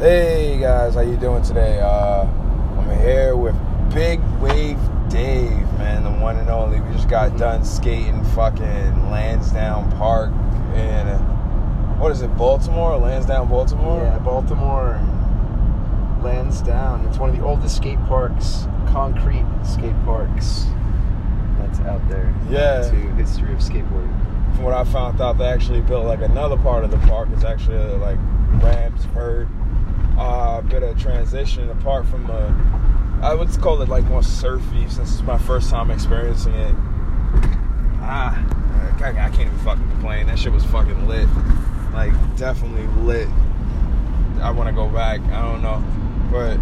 Hey guys, how you doing today? Uh, I'm here with Big Wave Dave, man, the one and only. We just got done skating fucking Lansdowne Park in what is it, Baltimore? Lansdowne, Baltimore? Yeah, Baltimore, Lansdowne. It's one of the oldest skate parks, concrete skate parks that's out there. Yeah. To history of skateboarding. From what I found out, they actually built like another part of the park. It's actually uh, like ramps, vert, uh, bit of transition apart from the. I would call it like more surfy since it's my first time experiencing it. Ah, I, I can't even fucking complain. That shit was fucking lit. Like definitely lit. I want to go back. I don't know, but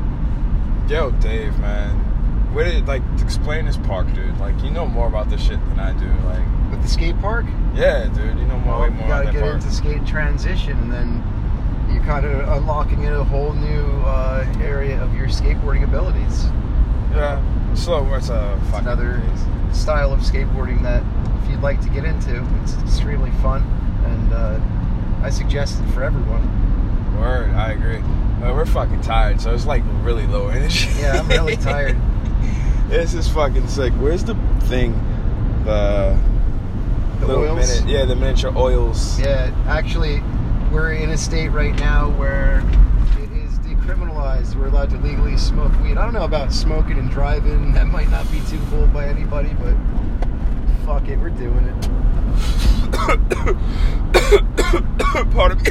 yo, Dave, man, where did like explain this park, dude? Like you know more about this shit than I do. Like, With the skate park, yeah, dude, you know more, way well, more you gotta get park. into skate transition, and then kind of unlocking in a whole new uh, area of your skateboarding abilities. Yeah, slow. It's a It's another style of skateboarding that, if you'd like to get into, it's extremely fun, and uh, I suggest it for everyone. word. I agree. Uh, we're fucking tired, so it's like really low energy. Yeah, I'm really tired. This is fucking sick. Where's the thing? The, The little oils? minute. Yeah, the miniature oils. Yeah, actually, we're in a state right now where it is decriminalized. We're allowed to legally smoke weed. I don't know about smoking and driving. That might not be too cool by anybody, but fuck it, we're doing it. Pardon me.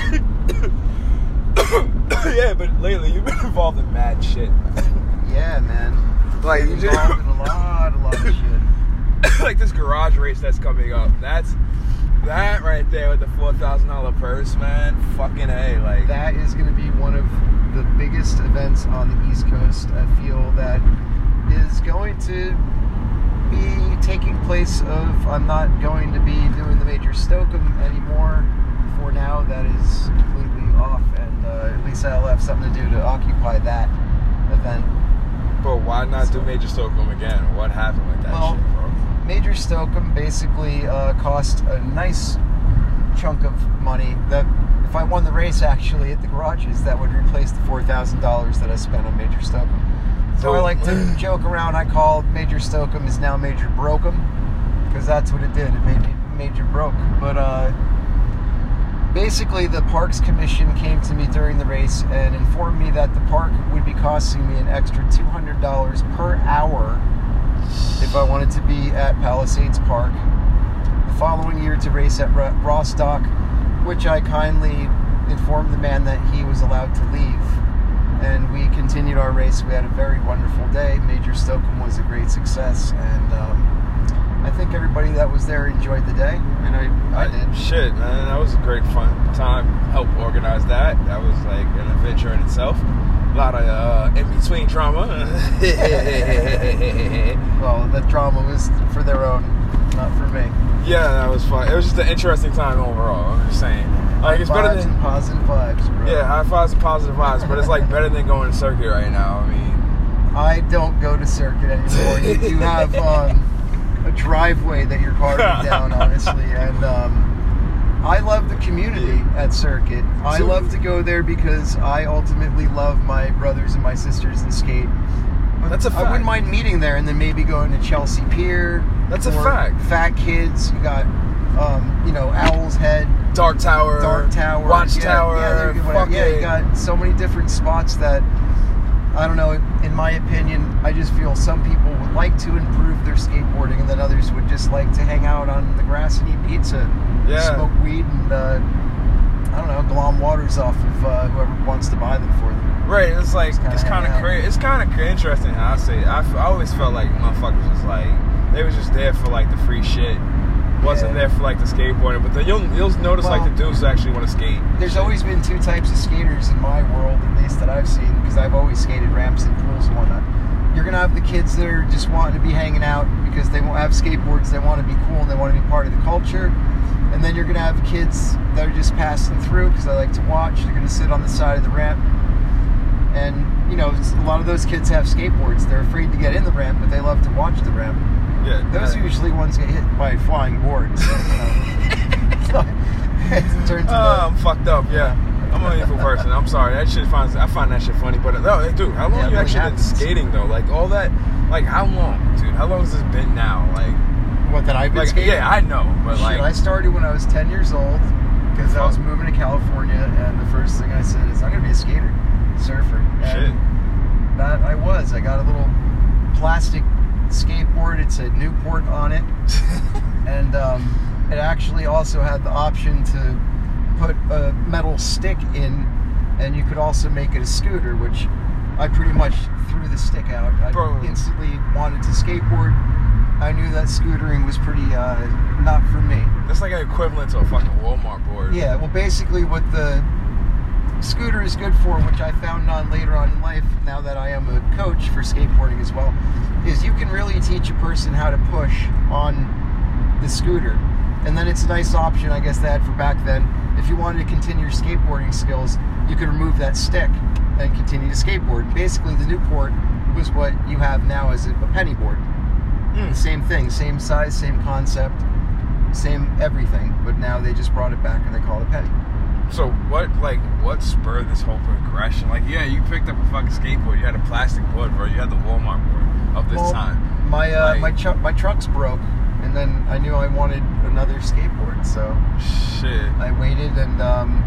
yeah, but lately you've been involved in mad shit. Yeah, man. Like Been you just involved in a lot, a lot of shit. like this garage race that's coming up. That's that right there with the four thousand dollar purse, man. Fucking a like That is going to be one of the biggest events on the East Coast. I feel that is going to be taking place of I'm not going to be doing the Major Stokem anymore. For now, that is completely off, and uh, at least I'll have something to do to occupy that event. But why not do Major Stokem again? What happened with that Well, shit? Major Stokem basically uh, cost a nice chunk of money. That if I won the race actually at the garages, that would replace the four thousand dollars that I spent on Major Stokem. So I like to joke around. I call Major Stokem is now Major Brokem because that's what it did. It made me Major Broke. But uh, basically, the Parks Commission came to me during the race and informed me that the park would be costing me an extra two hundred dollars per hour if I wanted to be at Palisades Park. The following year to race at Rostock, which I kindly informed the man that he was allowed to leave. And we continued our race. We had a very wonderful day. Major Stokem was a great success, and um, I think everybody that was there enjoyed the day, and I, I did. Shit, man, that was a great fun time. Help organize that. That was like an adventure in itself. A lot of uh, in between drama. Well, the drama was for their own, not for me. yeah, that was fun. It was just an interesting time overall. I'm just saying, like it's better than positive vibes, bro. yeah, high fives and positive vibes. But it's like better than going to circuit right now. I mean, I don't go to circuit anymore. you, you have um, a driveway that you're parking down, honestly, and um, I love the community at circuit. I love to go there because I ultimately love my brothers and my sisters and skate. But That's a I wouldn't mind meeting there and then maybe going to Chelsea Pier. That's a fact. Fat Kids. You got, um, you know, Owl's Head. Dark Tower, Dark Tower, Watchtower, Yeah, yeah, yeah, you got so many different spots that I don't know. In my opinion, I just feel some people like to improve their skateboarding, and then others would just like to hang out on the grass and eat pizza, Yeah. smoke weed, and uh, I don't know, glom waters off of uh, whoever wants to buy them for them. Right, it's like it's kind of crazy. It's kind of interesting how I say. It. I, f- I always felt like motherfuckers was like they was just there for like the free shit. Wasn't Yeah. there for like the skateboarding, but then you'll you'll notice like the dudes actually want to skate. There's always been two types of skaters in my world, at least that I've seen, because I've always skated ramps and pools and whatnot. You're gonna have the kids that are just wanting to be hanging out because they won't have skateboards, they want to be cool, and they want to be part of the culture. And then you're gonna have kids that are just passing through because they like to watch. They're gonna sit on the side of the ramp, and you know a lot of those kids have skateboards. They're afraid to get in the ramp, but they love to watch the ramp. Yeah, Those are usually ones get hit by flying boards. You know? It turns Oh, I'm fucked up. Yeah. I'm a evil person. I'm sorry. That shit finds I find that shit funny. But no, dude, how long Yeah, you really actually happens. been skating though? Like all that, like how long, dude? How long has this been now? Like, What that I've been like skating? yeah, I know, but Shit, like, I started when I was 10 years old because I was moving to California, and the first thing I said is, I'm going to be a skater, surfer. shit. And that I was. I got a little plastic skateboard. It said Newport on it. and um, it actually also had the option to put a metal stick in, and you could also make it a scooter, which I pretty much threw the stick out. I Bro. instantly wanted to skateboard. I knew that scootering was pretty uh, not for me. That's like an equivalent to a fucking Walmart board. Yeah, well, basically, what the scooter is good for, which I found on later on in life, now that I am a coach for skateboarding as well, is you can really teach a person how to push on the scooter. And then it's a nice option, I guess, they had for back then. If you wanted to continue your skateboarding skills, you could remove that stick and continue to skateboard. Basically, the Newport was what you have now as a, a penny board. Hmm. Same thing, same size, same concept, same everything. But now they just brought it back and they call it a penny. So what, like, what spurred this whole progression? Like, yeah, you picked up a fucking skateboard. You had a plastic board, bro. You had the Walmart board of this Well, time. My uh, Like- my truck my truck's broke, and then I knew I wanted another skateboard, so Shit. I waited and um,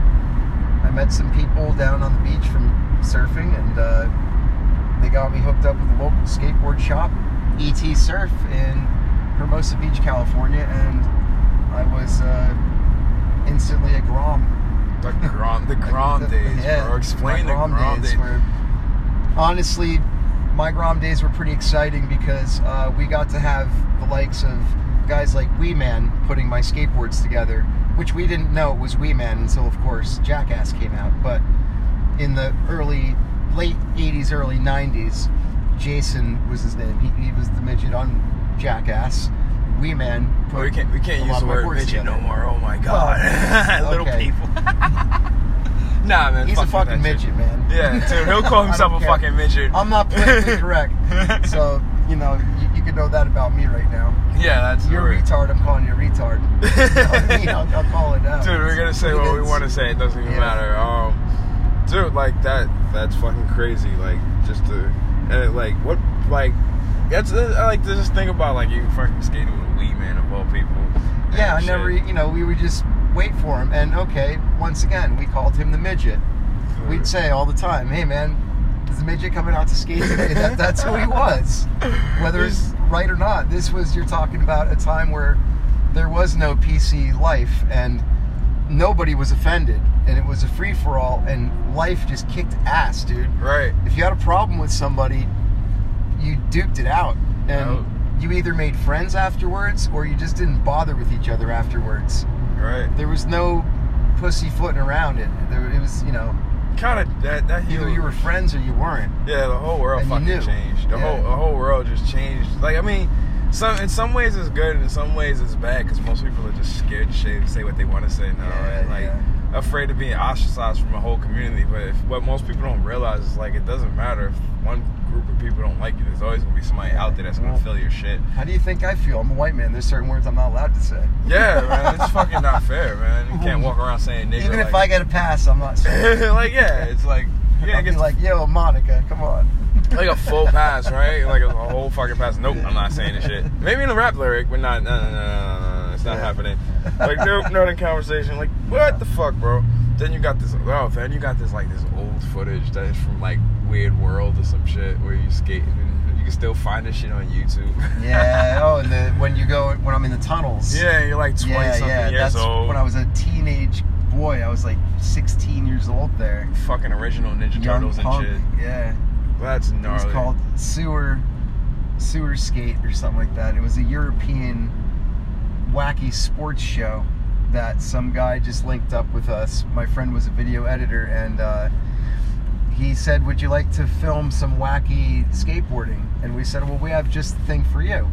I met some people down on the beach from surfing, and uh, they got me hooked up with a local skateboard shop, ET Surf in Hermosa Beach, California, and I was uh, instantly a grom. The Grom, the Grom The- days, yeah, bro. Explain the Grom days. were- honestly, my Grom days were pretty exciting because uh, we got to have the likes of guys like Wee Man putting my skateboards together, which we didn't know it was Wee Man until, of course, Jackass came out. But in the early, late 80s, early 90s, Jason was his name. He, he was the midget on Jackass. Wee Man Well, we can't we can't use the word midget no more. Oh my god, little people. nah, man. He's a fucking that shit. midget, man. Yeah, dude, he'll call himself a care. fucking midget. I'm not politically correct. So, you know, you, can know that about me right now. yeah, that's You're right. retard, I'm calling you retard. You know what I mean? I'll, I'll call it out. Dude, we're gonna say what we want to say. It doesn't even Yeah. matter. Um, dude, like that. That's fucking crazy. Like just to, and like what, like that's. I like to just think about like you fucking skating with a wee man of all people. Yeah, I never, you know, we would just wait for him. And okay, once again, we called him the midget. We'd say all the time, hey man, the midget coming out to skate today? That, that's who he was. Whether it's right or not, this was, you're talking about a time where there was no PC life and nobody was offended. And it was a free for all, and life just kicked ass, dude. right. if you had a problem with somebody, you duked it out, and Oh. you either made friends afterwards or you just didn't bother with each other afterwards. Right. There was no pussyfooting around it. There, it was, you know, Kind of that. That either you were friends or you weren't. Yeah, the whole world And fucking changed. The Yeah. whole the whole world just changed. Like I mean, some in some ways it's good, and in some ways it's bad because most people are just scared to say, say what they want to say now, Yeah, and like yeah. afraid of being ostracized from a whole community. But if, what most people don't realize is like it doesn't matter if one group of people don't like you. There's always gonna be somebody out there that's gonna fill your shit. How do you think I feel? I'm a white man. There's certain words I'm not allowed to say. Yeah, man, it's fucking not fair, man. You can't walk around saying nigga. Even if I like, get a pass, I'm not like yeah, it's like yeah, I'll be like, yo, Monica, come on. like a full pass, right? Like a, a whole fucking pass. Nope, I'm not saying this shit. Maybe in a rap lyric, but not. No, no, no, no, no, no, it's not Yeah. happening. Like nope, not in conversation. Like what the fuck, bro? Then you got this. Oh, then you got this like this old footage that is from like Weird World or some shit where you skating and you can still find this shit on YouTube. Yeah. Oh, and the, when you go when I'm in the tunnels. yeah, you're like twenty yeah, something yeah. years That's old. when I was a teenage boy. I was like 16 years old there. fucking original Ninja Young Turtles and shit. Yeah. That's gnarly. It was called Sewer Sewer Skate or something like that. It was a European wacky sports show that some guy just linked up with us. My friend was a video editor and uh, he said, Would you like to film some wacky skateboarding? And we said, Well, we have just the thing for you.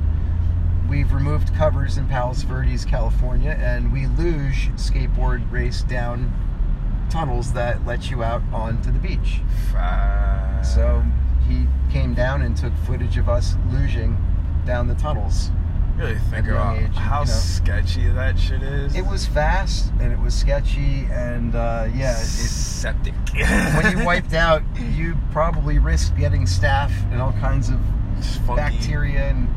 We've removed covers in Palos Verdes, California, and we luge skateboard race down tunnels that let you out onto the beach. Fuck. So he came down and took footage of us luging down the tunnels. Really think At a young about age, how you know. sketchy that shit is. It was fast and it was sketchy and uh, yeah, it, septic. when you wiped out, you probably risked getting staph and all kinds of bacteria and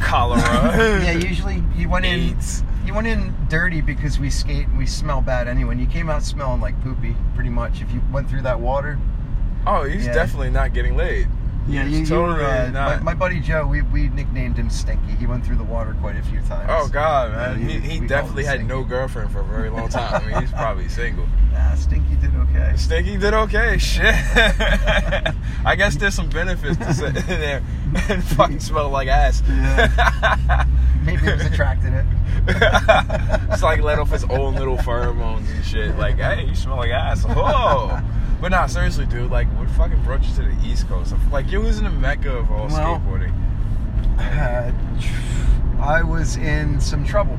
cholera. yeah. Usually you went in you went in dirty because we skate and we smell bad anyway. And you came out smelling like poopy, pretty much. If you went through that water, Oh, he's Yeah. definitely not getting laid. Yeah, you, totally uh, my, not. my buddy Joe, we, we nicknamed him Stinky. He went through the water quite a few times. Oh God, man, Yeah, he, he we definitely had no girlfriend for a very long time. I mean, he's probably single. Nah, Stinky did okay. Stinky did okay. Shit. I guess there's some benefits to sitting there and fucking smell like ass. Yeah. Maybe he was attracted it. it's like let off his own little pheromones and shit. Like, hey, you smell like ass. Whoa. But nah, seriously, dude. Like, what fucking brought you to the East Coast? Like, you was in the mecca of all Well- skateboarding. Uh, I was in some trouble.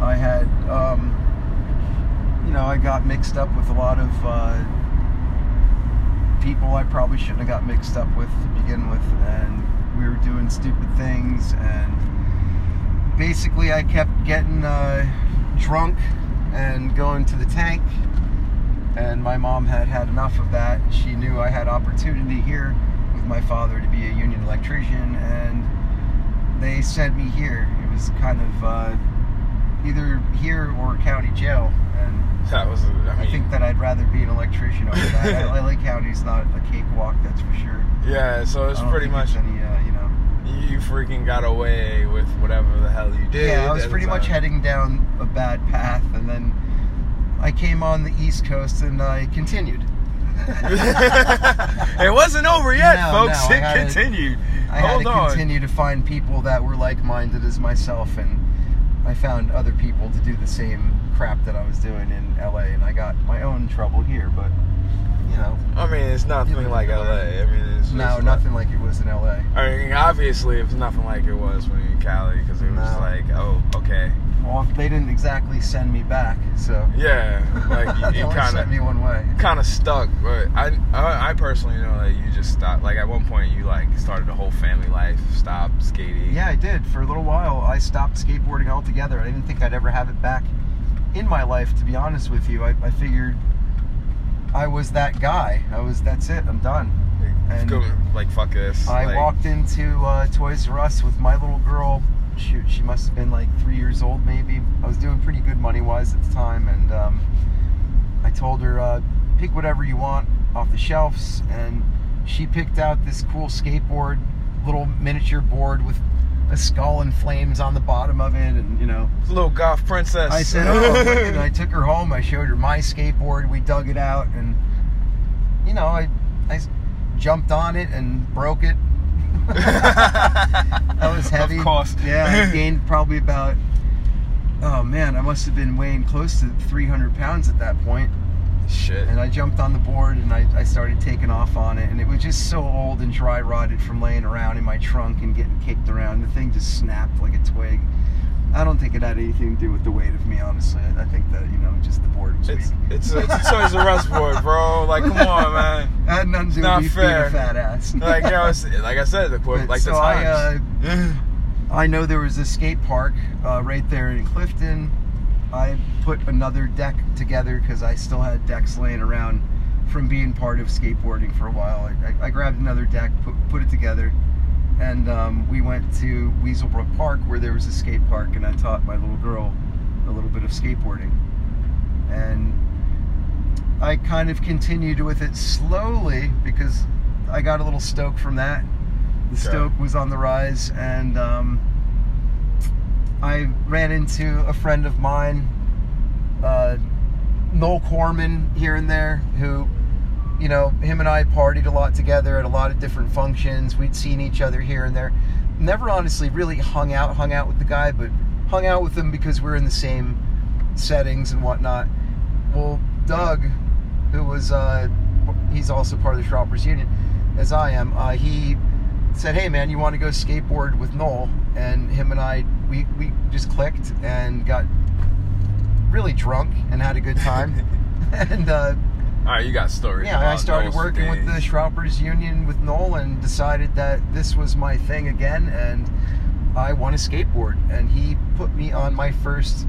I had, um, you know, I got mixed up with a lot of uh, people I probably shouldn't have got mixed up with to begin with, and we were doing stupid things, and basically I kept getting uh, drunk and going to the tank. And my mom had had enough of that. She knew I had opportunity here with my father to be a union electrician, and they sent me here. It was kind of uh, either here or county jail, and That was, I mean, I think that I'd rather be an electrician over that. LA County's not a cakewalk, that's for sure. yeah. So it's pretty much it's any, uh, you know. you freaking got away with whatever the hell you did. Yeah, I was pretty much heading down a bad path, and then I came on the East Coast and I continued. it wasn't over yet, No, folks. no, I it to- continued. I Hold had to on. continue to find people that were like-minded as myself, and I found other people to do the same crap that I was doing in LA, and I got my own trouble here. But you know, I mean, it's nothing like LA. I mean, it's no, nothing like it was in LA. I mean, obviously, it's nothing like it was when you were in Cali because it was No. like, oh, okay, Well, they didn't exactly send me back, so yeah, like you, kind sent me of one way. kind of stuck. But I, I, I personally know that you just stopped. Like at one point, you like started a whole family life, stopped skating. Yeah, I did. For a little while, I stopped skateboarding altogether. I didn't think I'd ever have it back in my life, to be honest with you. I, I figured I was that guy. I was, that's it, I'm done. And Go- like fuck this. I like, walked into uh, Toys R Us with my little girl. Shoot, she must have been like three years old, maybe. I was doing pretty good money wise at the time, and um, I told her, uh, pick whatever you want off the shelves. And she picked out this cool skateboard, little miniature board with a skull and flames on the bottom of it, and you know. little goth princess. I said, oh, and I took her home. I showed her my skateboard. We dug it out, and you know, I I jumped on it and broke it. that was heavy. Of course. Yeah, I gained probably about. Oh man, I must have been weighing close to 300 pounds at that point. Shit. And I jumped on the board and I, I started taking off on it, and it was just so old and dry rotted from laying around in my trunk and getting kicked around. The thing just snapped like a twig. I don't think it had anything to do with the weight of me, honestly. I, I think that you know, just the board was It's weak. it's a, it's a Toys R board, bro. Like, come on, man. It had nothing to do with me being fair. a fat ass. Like, you know, like I said, the But like the so I, uh. I know there was a skate park uh, right there in Clifton. I put another deck together because I still had decks laying around from being part of skateboarding for a while. I, I, I grabbed another deck, put, put it together, and um, we went to Weaselbrook Park where there was a skate park, and I taught my little girl a little bit of skateboarding. And I kind of continued with it slowly because I got a little stoke from that. The Okay. stoke was on the rise, and um, I ran into a friend of mine, uh, Noel Corman, here and there, who, you know, him and I partied a lot together at a lot of different functions. We'd seen each other here and there. Never honestly really hung out, hung out with the guy, but hung out with him because we are in the same settings and whatnot. Well, Doug, who was, uh, he's also part of the Shoppers Union, as I am, uh, he said, "Hey man, you want to go skateboard with Noel?" And him and I, we we just clicked and got really drunk and had a good time. and uh, All right, you got stories. yeah, I started working with the days. Shoppers Union with Noel and decided that this was my thing again. And I want to skateboard, and he put me on my first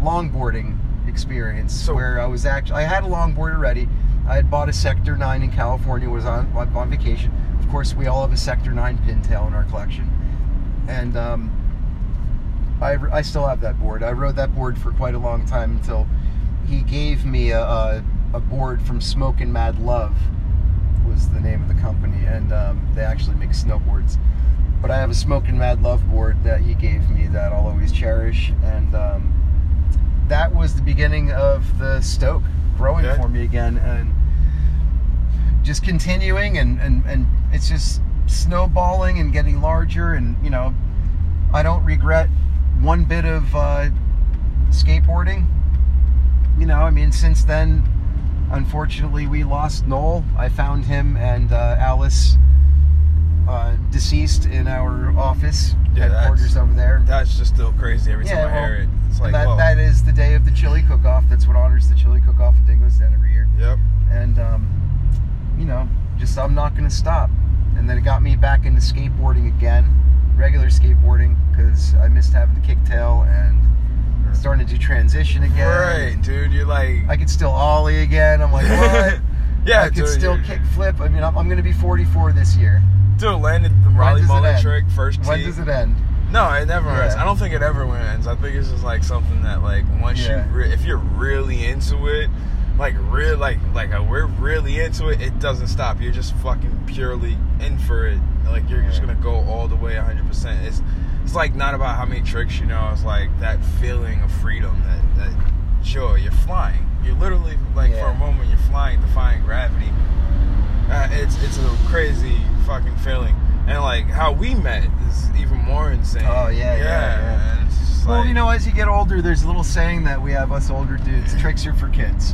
longboarding experience, So- where I was actually I had a longboard already. I had bought a Sector Nine in California, was on on vacation. Of course, we all have a Sector Nine pintail in our collection, and um, I I still have that board. I rode that board for quite a long time until he gave me a, a, a board from Smokin' Mad Love was the name of the company, and um, they actually make snowboards. But I have a Smokin' Mad Love board that he gave me that I'll always cherish, and um, that was the beginning of the Stoke growing Yeah. for me again, and just continuing, and, and, and it's just snowballing and getting larger, and you know, I don't regret one bit of uh, skateboarding. You know, I mean, since then, unfortunately, we lost Noel. I found him and uh, Alice uh, deceased in our office Yeah, headquarters over there. That's just still crazy every Yeah, time I hear it. It's like, that, that is the day of the chili cook-off. That's what honors the chili cook-off at Dingo's Den every year. Yep. And um, you know, just I'm not going to stop. And then it got me back into skateboarding again, regular skateboarding, because I missed having the kicktail and starting to transition again. Right, dude. You're like, I could still ollie again. I'm like, what? yeah, I could dude. still you're- kick flip. I mean, I'm, I'm going to be 44 this year. Dude, landed the Raleigh mullet trick first When tee. does it end? No, it never Yeah. ends. I don't think it ever ends. I think it's just like something that like once Yeah. you re- if you're really into it, like real like like uh, we're really into it, it doesn't stop. You're just fucking purely in for it. Like you're just gonna go all the way 100. percent It's it's like not about how many tricks you know. It's like that feeling of freedom, that that joy. You're flying. You're literally like for a moment you're flying, defying gravity. Uh, it's it's a crazy fucking feeling. And like how we met is even more insane. Oh, yeah, yeah, yeah. And it's well, like, you know, as you get older, there's a little saying that we have us older dudes: tricks are for kids,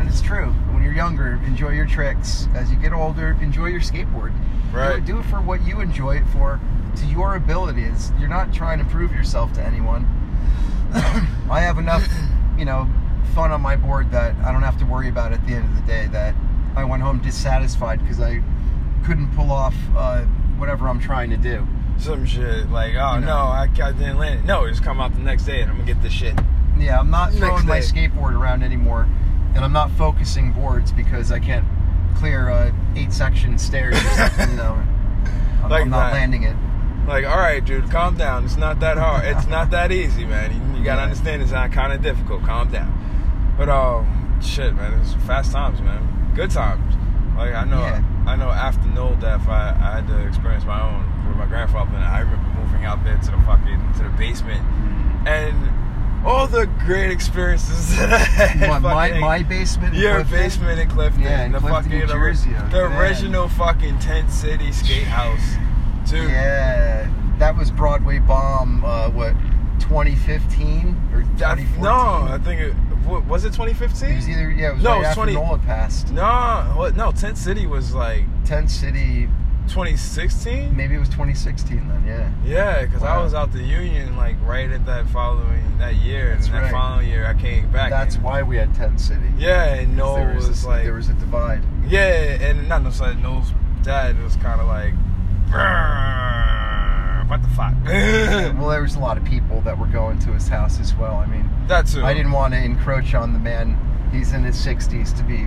and it's true. When you're younger, enjoy your tricks. As you get older, enjoy your skateboard. Do Right. it, do it for what you enjoy it for, to your abilities. You're not trying to prove yourself to anyone. I have enough, you know, fun on my board that I don't have to worry about at the end of the day. That I went home dissatisfied because I couldn't pull off uh, whatever I'm trying to do. some shit like, oh You know. no, I, I didn't land it. No, just come out the next day and I'm gonna get this shit. Yeah, I'm not throwing my skateboard around anymore, and I'm not focusing boards because I can't clear uh, eight section stairs. Or something, you know, I'm, Like I'm not that. landing it. Like, all right, dude, calm down. It's not that hard. It's not that easy, man. You, you gotta understand it's not kind of difficult. Calm down. But um, shit, man, it's fast times, man. Good times. Like I know, Yeah. I know. After Noel death, I, I had to experience my own with my grandfather, and I remember moving out there to the fucking to the basement, and all the great experiences that I had. What, my fucking- my basement. in your Clifton? basement in Clifton, Yeah, in the Clifton, fucking New the- Jersey. the, Man. original fucking tent city skate house, dude. Yeah, that was Broadway Bomb. Uh, what, 2015 or That- 2014? no, I think it wa- was it 2015. It was either yeah, it was No, right it was after 20 Nola passed. no, what? No, Tent City was like Tent City, 2016. maybe it was 2016 then. Yeah. Yeah, because I was out the union like right at that following that year, That's and that following year I came back. That's why we had Tent City. Yeah, and Noel was, was, a, like there was a divide. Yeah, and not necessarily Noel's dad was kind of like, "Brrr, what the fuck? Well, there was a lot of people that were going to his house as well. I mean, that's. I didn't want to encroach on the man. He's in his 60s to be,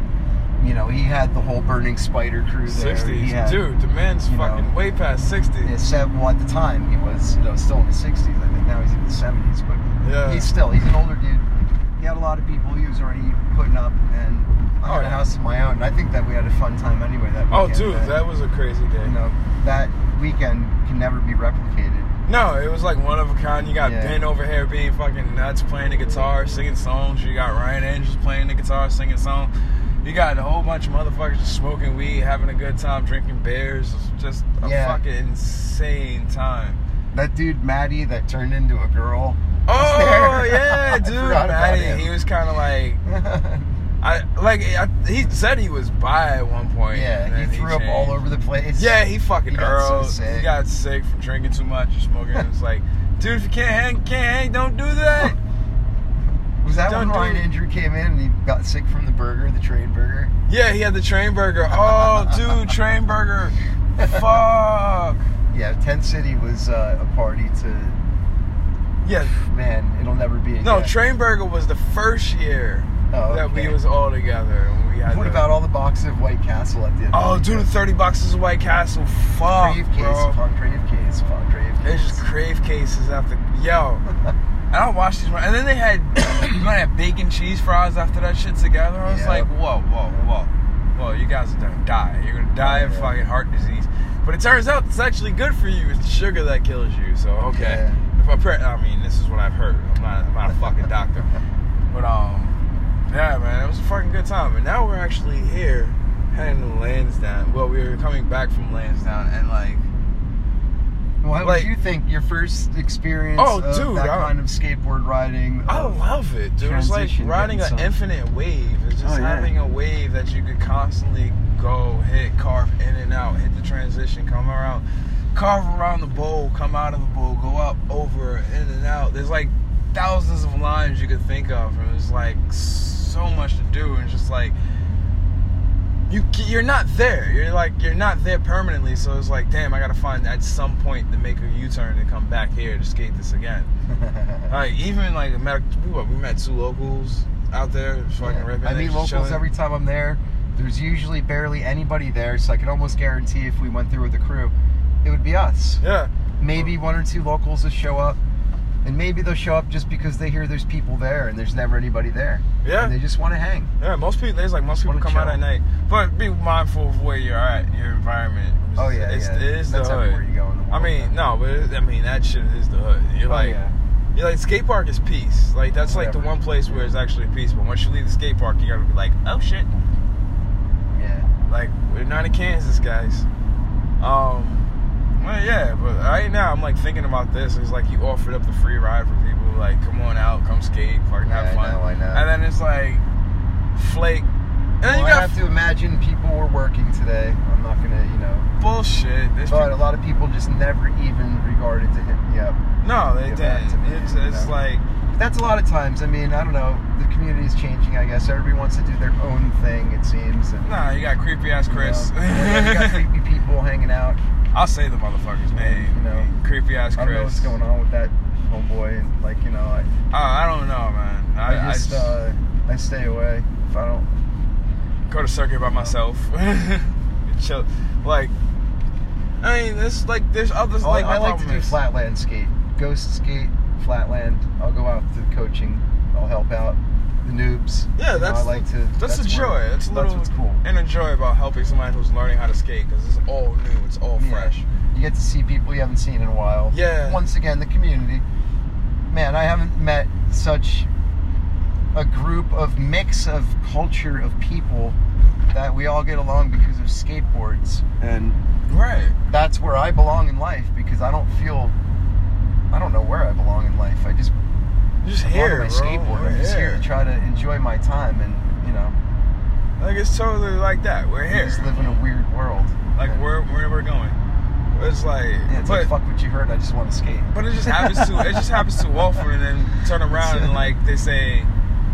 you know, he had the whole burning spider crew there. He 60s, had, dude. The man's you know, fucking way past 60. Yeah, seven, well, at the time he was, you know, still in his 60s. I think now he's in his 70s, but Yeah. he's still, he's an older dude. He had a lot of people he was already putting up, and I Oh, had a house of my own. I think that we had a fun time anyway that oh, weekend. Oh, dude, that was a crazy day. you know, that weekend can never be replicated. No, it was like one of a kind. You got Yeah. Ben over here being fucking nuts, playing the guitar, singing songs. You got Ryan Andrews playing the guitar, singing songs. You got a whole bunch of motherfuckers just smoking weed, having a good time, drinking beers. Just a Yeah. fucking insane time. That dude Maddie that turned into a girl. Oh yeah, dude, forgot about Matty. him. He was kind of like like I, he said he was by at one point. yeah, and he threw up all over the place. Yeah, he fucking He got so. He got sick from drinking too much or smoking. it's like, dude, if you can't hang, can't hang. Don't do that. Was that Don't when Ryan it. Andrew came in and he got sick from the burger, the train burger? yeah, he had the train burger. Oh, dude, train burger. Fuck. yeah, Tent City was uh, a party to Yeah. man. It'll never be again. No, Trainburger was the first year Oh, that we was all together. And we had What the- about all the boxes of White Castle at the end? Oh, dude, 30 boxes of White Castle. Fuck, Crave case, bro. fuck crave case, fuck crave case. It's just crave cases after. Yo. And I watched these. And then they had, you might have bacon cheese fries after that shit together. I was Yep. like, whoa, whoa, whoa. Whoa, you guys are gonna die. You're gonna die of Yeah. fucking heart disease. But it turns out it's actually good for you. It's the sugar that kills you. So, okay. If I, I mean, this is what I've heard. I'm not, I'm not a fucking doctor. But, um, yeah, man, it was a fucking good time. And now we're actually here heading to Lansdowne. Well, we were coming back from Lansdowne and, like, what like- you think your first experience Oh, of dude, that I- kind of skateboard riding? I love it, dude. It's like riding an infinite wave. It's just Oh, yeah. having a wave that you could constantly go, hit, carve in and out, hit the transition, come around, carve around the bowl, come out of the bowl, go up, over, in and out. There's like thousands of lines you could think of, and there's like so much to do, and just like you you're not there. You're like you're not there permanently. So it's like, damn, I gotta find at some point to make a U-turn and come back here to skate this again. Like even like met, we, what, we met two locals out there, fucking ripping. I meet locals chilling. every time I'm there. There's usually barely anybody there, so I can almost guarantee if we went through with the crew, it would be us. Yeah, Maybe one or two locals will show up, and maybe they'll show up just because they hear there's people there and there's never anybody there. Yeah. And they just want to hang. yeah. Most people, there's like most people come out at night, but be mindful of where you're at, your environment. It's- Oh yeah, it's, yeah. It is That's the hood. everywhere you go in the world. I mean, no, but it, I mean that shit is the hood. You're Oh, like, yeah. you're like skate park is peace. Like that's like the one place where it's actually peaceful. But once you leave the skate park, you gotta be like, oh shit. Yeah. Like we're not in Kansas, guys. Um, well, yeah, but right now I'm like thinking about this. It's like you offered up the free ride for people. Like, come on out, come skate, fucking Yeah, have I know, I know. And then it's like flake. And then Well, you I got have to imagine people were working today. I'm not gonna, you know. bullshit. There's But a lot of people just never even regarded to hit me up. no, they didn't. me, It's, you know. like That's a lot of times. I mean, I don't know. The community is changing. I guess everybody wants to do their own thing. It seems. And, nah, you got creepy ass you know, Chris. you got creepy people hanging out. I'll say the motherfuckers, name. You know, creepy ass I don't know what's going on with that homeboy. And like, you know, I, I, I don't know, man. I, I I just, just uh, I stay away if I don't. go to circuit by myself. Chill. Like, I mean, this like there's others. Oh, like I like to do flatland skate, ghost skate, flatland. I'll go out to the coaching. I'll help out the noobs. Yeah, You know, that's I like to. That's, the joy. where- That's a little That's cool. and a joy about helping somebody who's learning how to skate because it's all new. It's all Yeah. fresh. You get to see people you haven't seen in a while. Yeah. Once again, the community. Man, I haven't met such a group of mix of culture of people that we all get along because of skateboards. And Right. that's where I belong in life because I don't feel I don't know where I belong in life. I just Just I'm here, my bro. skateboard. I'm just here to try to enjoy my time and, you know, Like it's totally like that. We're here. just live in a weird world. Like And- where where we're going. It's like, yeah, it's but like fuck what you heard, I just want to skate. but it just happens to it just happens too often, and then turn around and like they say,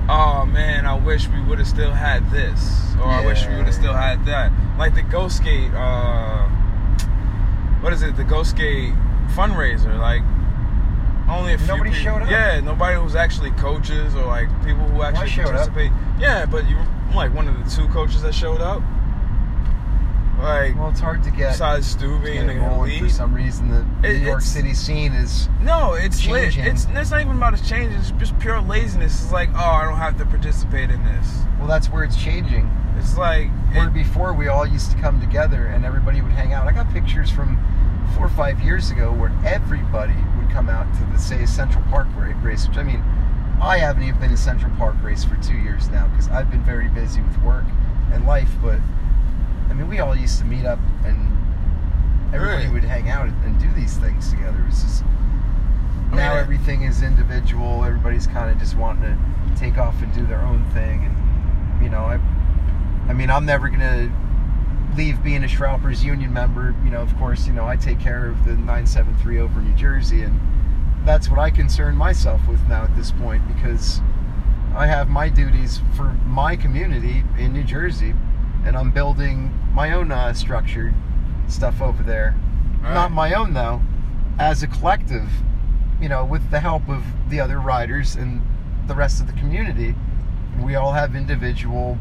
"Oh man, I wish we would have still had this," or "I wish we would have still had that." Like the Ghost Skate, uh, what is it? The Ghost Skate fundraiser, like. Only a few Nobody people, showed up? Yeah, nobody who's actually coaches or like people who actually showed up. participate. Yeah, but you I'm like one of the two coaches that showed up. Like Well, it's hard to get besides Stu and being get the rolling for some reason. The It- New York City scene is No, it's lit. It's it's not even about its change. It's just pure laziness. It's like, oh, I don't have to participate in this. well, that's where it's changing. It's like, Where it- before we all used to come together and everybody would hang out. I got pictures from four or five years ago where everybody would come out to the say Central Park ra- race. Which I mean, I haven't even been to Central Park race for two years now because I've been very busy with work and life. But I mean, we all used to meet up and everybody Right. would hang out and do these things together. It's just now mean, everything is individual. Everybody's kind of just wanting to take off and do their own thing, and you know, I, I mean, I'm never gonna leave being a Shroupers Union member. You know, of course, you know, I take care of the 973 over New Jersey, and that's what I concern myself with now at this point because I have my duties for my community in New Jersey, and I'm building my own uh, structured stuff over there. not my own though, as a collective, you know, with the help of the other riders and the rest of the community, we all have individual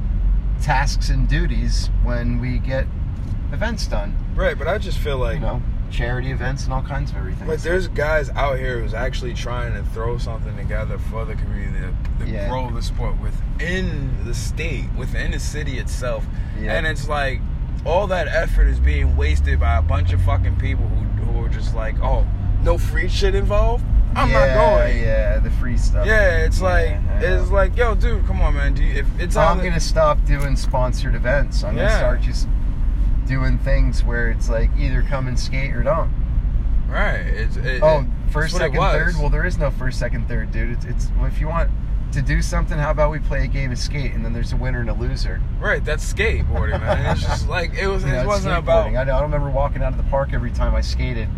tasks and duties when we get events done. Right, but I just feel like You know, charity events and all kinds of everything. But there's guys out here who's actually trying to throw something together for the community to, to Yeah. grow the sport within the state, within the city itself. Yeah. And it's like all that effort is being wasted by a bunch of fucking people who, who are just like, oh, no free shit involved? I'm yeah, not going. Yeah, the free stuff. Yeah, it's like Yeah, it's like, yo, dude, come on, man. Do you, if it's I'm gonna stop doing sponsored events. I'm Yeah. gonna start just doing things where it's like either come and skate or don't. right. It's, it, Oh, first, second, third. Well, there is no first, second, third, dude. It's, it's well, if you want to do something, how about we play a game of skate and then there's a winner and a loser. right. That's skateboarding, man. it's just like it was. You know, it wasn't about. I, know, I remember walking out of the park every time I skated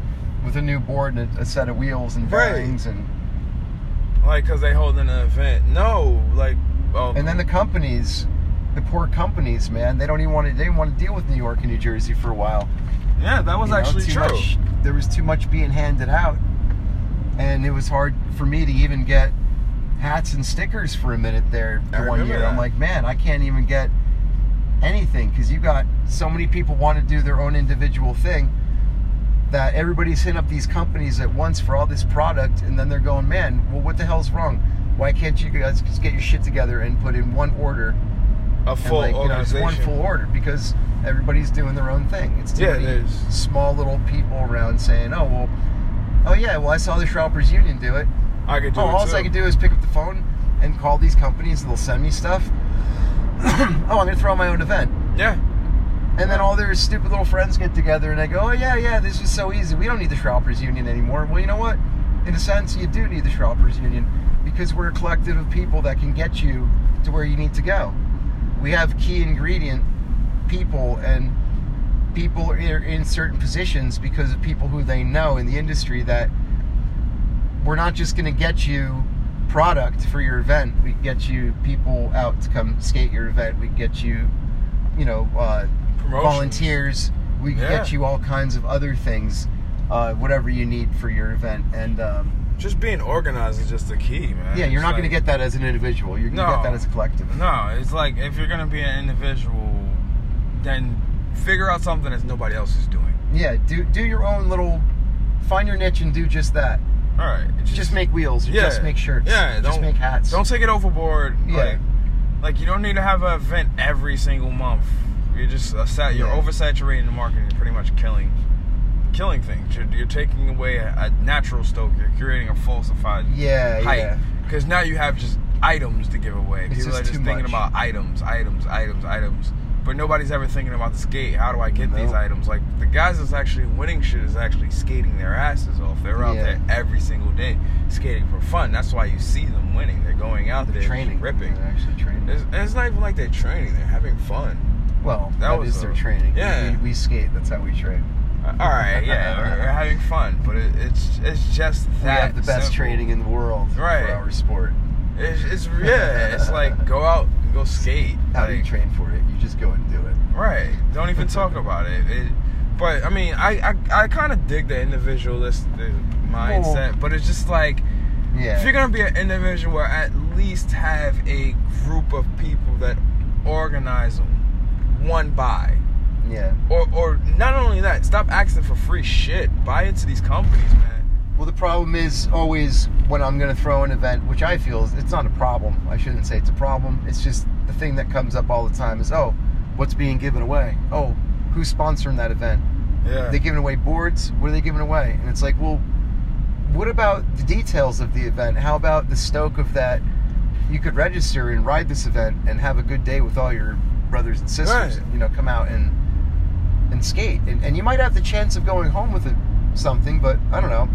with a new board and a, a set of wheels and Right. bearings and like because they holding an event. No, like oh, and then the companies, the poor companies, man, they don't even want to. They didn't want to deal with New York and New Jersey for a while. yeah, that was You actually too true. much- there was too much being handed out, and it was hard for me to even get hats and stickers for a minute there the one year. I'm like, man, I can't even get anything because you got so many people want to do their own individual thing that everybody's hitting up these companies at once for all this product, and then they're going, man, well, what the hell's wrong? Why can't you guys just get your shit together and put in one order A full like, you know, organization. one full order because everybody's doing their own thing. It's too Yeah, many small little people around saying, "Oh well, oh yeah, well I saw the Shoppers Union do it. I could do oh, it all too. I can do is pick up the phone and call these companies, and they'll send me stuff. oh, I'm gonna throw my own event." Yeah, And then all their stupid little friends get together and they go, "Oh yeah, yeah, this is so easy. We don't need the Shoppers Union anymore." Well, you know what? In a sense, you do need the Shoppers Union because we're a collective of people that can get you to where you need to go. We have key ingredient people and people are in certain positions because of people who they know in the industry that we're not just going to get you product for your event. We get you people out to come skate your event. We get you, you know, uh, Volunteers. We Yeah. get you all kinds of other things, uh, whatever you need for your event. And um, just being organized is just the key, man. yeah, you're It's not going to get that as an individual. You're going to No. get that as a collective. No, it's like if you're gonna be an individual, then figure out something that nobody else is doing. Yeah, do do your own little, find your niche and do just that. All right, Just, make wheels. Yeah. Just make shirts. Yeah, just make hats. Don't take it overboard. Yeah. Like, like you don't need to have an event every single month. You're just uh, sat. You're Yeah. oversaturating the market. You're pretty much killing, killing things. You're, you're taking away a, a natural stoke. You're creating a falsified Yeah, hype. yeah. Because now you have just items to give away. It's People just are just thinking much. about items, items, items, items. But nobody's ever thinking about the skate. How do I get these items? Like the guys that's actually winning shit is actually skating their asses off. They're out Yeah. there every single day skating for fun. That's why you see them winning. They're going out there training. ripping. They're actually training. It's, and it's not even like they're training. They're having fun. Well, that that was is their training. Yeah. We, we skate. That's how we train. Uh, All right, yeah, we're, we're having fun, but it, it's it's just We that have the best simple. training in the world Right. for our sport. It's, it's yeah, it's like go out and go skate. How do you train for it? You just go and do it. Right. Don't even talk about it. it but I mean, I I, I kind of dig the individualist mindset, but it's just like Yeah. if you're gonna be an individual, at least have a group of people that organize one buy. yeah. Or, or not only that, stop asking for free shit. Buy into these companies, man. Well, the problem is always when I'm going to throw an event, which I feel is it's not a problem. I shouldn't say it's a problem. It's just the thing that comes up all the time is, oh, what's being given away? Oh, who's sponsoring that event? Yeah. They giving away boards? What are they giving away? And it's like, well, what about the details of the event? How about the stoke of that? You could register and ride this event and have a good day with all your brothers and sisters. Right. You know, come out and and skate, and, and you might have the chance of going home with it, something. But I don't know.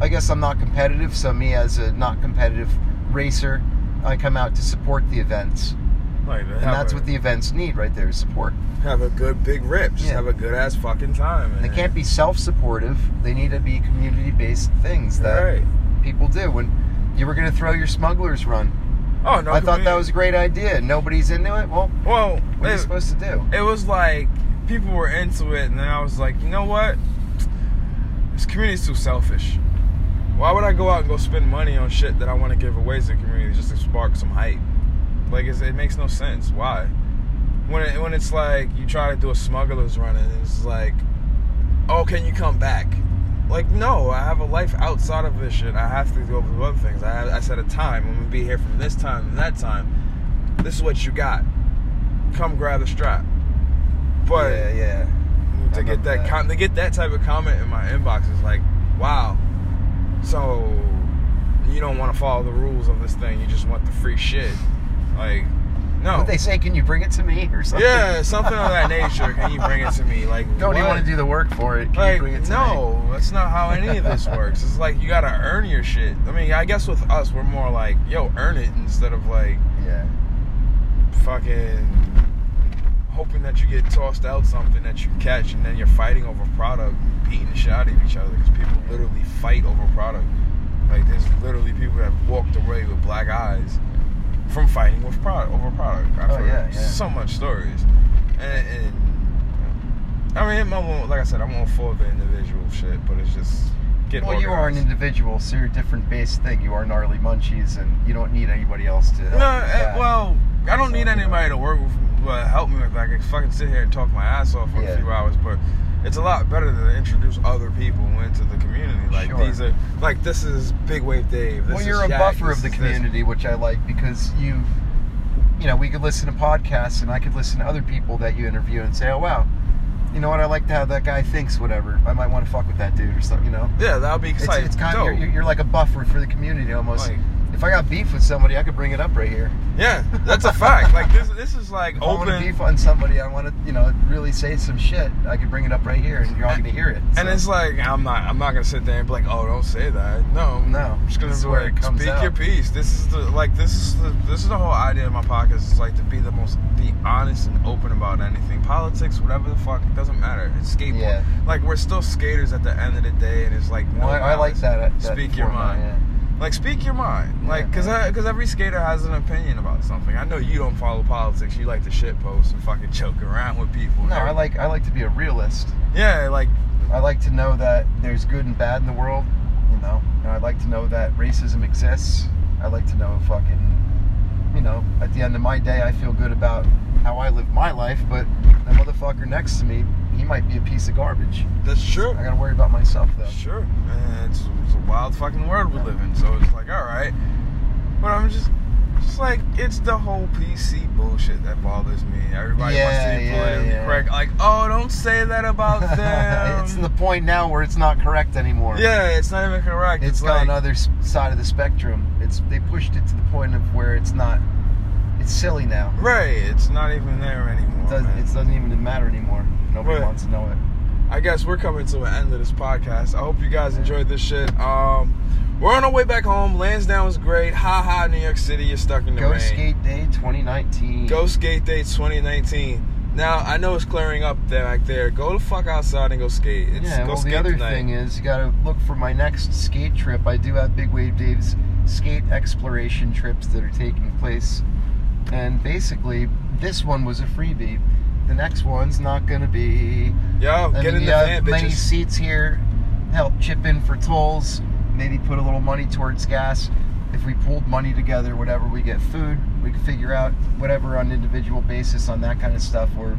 I guess I'm not competitive, so me as a not competitive racer, I come out to support the events, like, and that's what the events need right there is support. have a good big rip. Just Yeah. have a good ass fucking time. And they can't be self-supportive. They need to be community-based things that Right. people do. When you were going to throw your smugglers run, Oh no. I thought that was a great idea. Nobody's into it. Well, well. what are you supposed to do? it was like people were into it, and then I was like, you know what? this community's too selfish. Why would I go out and go spend money on shit that I want to give away to the community just to spark some hype? Like it's, it makes no sense. Why? When it, when it's like you try to do a smuggler's run and it's like, oh, can you come back? Like no, I have a life outside of this shit. I have to go do other things. I have, I set a time. I'm gonna be here from this time to that time. This is what you got. Come grab the strap. But yeah, yeah. to I get that, that. Com- to get that type of comment in my inbox is like, wow. So you don't want to follow the rules of this thing. You just want the free shit. Like, no. What they say? Can you bring it to me or something? yeah, something of that nature. Can you bring it to me? Like, Don't what? want to do the work for it. Can you Like, bring it to me? no, that's not how any of this works. It's like you gotta earn your shit. I mean, I guess with us, we're more like, yo, earn it instead of like Yeah. fucking hoping that you get tossed out something that you catch and then you're fighting over product, beating the shit out of each other because people literally fight over product. Like there's literally people that have walked away with black eyes from fighting with product over product. I've Oh, heard yeah, yeah. so much stories, and, and I mean, I won't, like I said, I won't for the individual shit, but it's just Well, you are an individual, so you're a different base thing. You are gnarly munchies, and you don't need anybody else to. Help No, eh, well, I don't So, need you know. anybody to work with, but help me with that. I can fucking sit here and talk my ass off for Yeah. a few hours, but it's a lot better to introduce other people into the community. Like Sure. these are, like this is Big Wave Dave. This well, you're a Yak, buffer of the is this. community, which I like because you, you know, we could listen to podcasts, and I could listen to other people that you interview and say, oh wow, you know what? I like to how that guy thinks. Whatever, I might want to fuck with that dude or something. You know, Yeah, that would be it's, exciting. it's kind of you're, you're like a buffer for the community almost. Like- if I got beef with somebody, I could bring it up right here. yeah, that's a fact. Like this, this is like If I want to open. beef on somebody, I want to, you know, really say some shit. I could bring it up right here, and you're all gonna hear it. And it's like I'm not I'm not gonna sit there and be like, oh, don't say that. No, No, I'm just gonna be where like, it comes speak out. your piece. This is the like this is the this is the whole idea of my podcast. Is like to be the most be honest and open about anything, politics, whatever the fuck. It doesn't matter. It's skateboard. Yeah. Like we're still skaters at the end of the day, and it's like no. Well, I, I like that. that Speak your mind. yeah. Like speak your mind. Like because because every skater has an opinion about something. I know you don't follow politics. You like to shit post and fucking joke around with people. No, I like I like to be a realist. Yeah, like I like to know that there's good and bad in the world, you know. And I'd like to know that racism exists. I like to know fucking, you know, at the end of my day, I feel good about how I live my life, but the motherfucker next to me, he might be a piece of garbage. that's true. I gotta worry about myself though. Sure. It's, it's a wild fucking world we live in. So it's like, all right. But I'm just, just like, it's the whole PC bullshit that bothers me. Everybody Yeah, wants to be yeah, politically yeah. correct. Like, oh, don't say that about them. it's the point now where it's not correct anymore. yeah, it's not even correct. it's It's, gone like, other side of the spectrum. It's they pushed it to the point of where it's not. It's silly now. right. It's not even there anymore. It doesn't, it doesn't even matter anymore. Nobody Right. wants to know it. I guess we're coming to an end of this podcast. I hope you guys enjoyed this shit. Um, we're on our way back home. Lansdowne was great. Ha ha, New York City, you're stuck in the Go rain. Skate Day 2019. Go skate day 2019. Now I know it's clearing up there back there. Go the fuck outside and go skate. It's, Yeah, go well, skate the other tonight. thing is you got to look for my next skate trip. I do have Big Wave Dave's skate exploration trips that are taking place. And basically, this one was a freebie. The next one's not going to be. Yo, I get mean, in the have van, many seats here. Help chip in for tolls. Maybe put a little money towards gas. If we pulled money together, whatever, we get food. We can figure out whatever on an individual basis on that kind of stuff. Or,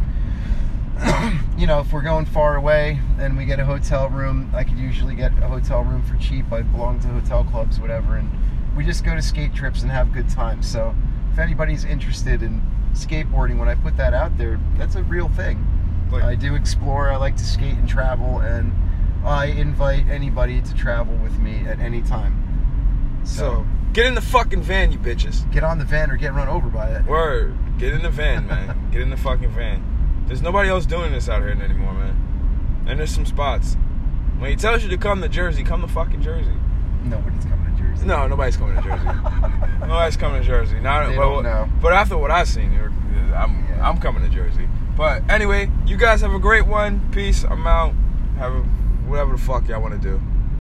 you know, if we're going far away and we get a hotel room, I could usually get a hotel room for cheap. I belong to hotel clubs, whatever, and we just go to skate trips and have good times. So, if anybody's interested in skateboarding, when I put that out there, that's a real thing. Like, I do explore. I like to skate and travel, and I invite anybody to travel with me at any time. So, get in the fucking van, you bitches. get on the van or get run over by it. Word. Get in the van, man. get in the fucking van. There's nobody else doing this out here anymore, man. And there's some spots. When he tells you to come to Jersey, come to fucking Jersey. Nobody's coming Jersey. No, nobody's coming to Jersey. nobody's coming to Jersey. Not, but, know. but after what I've seen, you're- I'm Yeah. I'm coming to Jersey. But anyway, you guys have a great one. Peace. I'm out. Have a, whatever the fuck y'all want to do.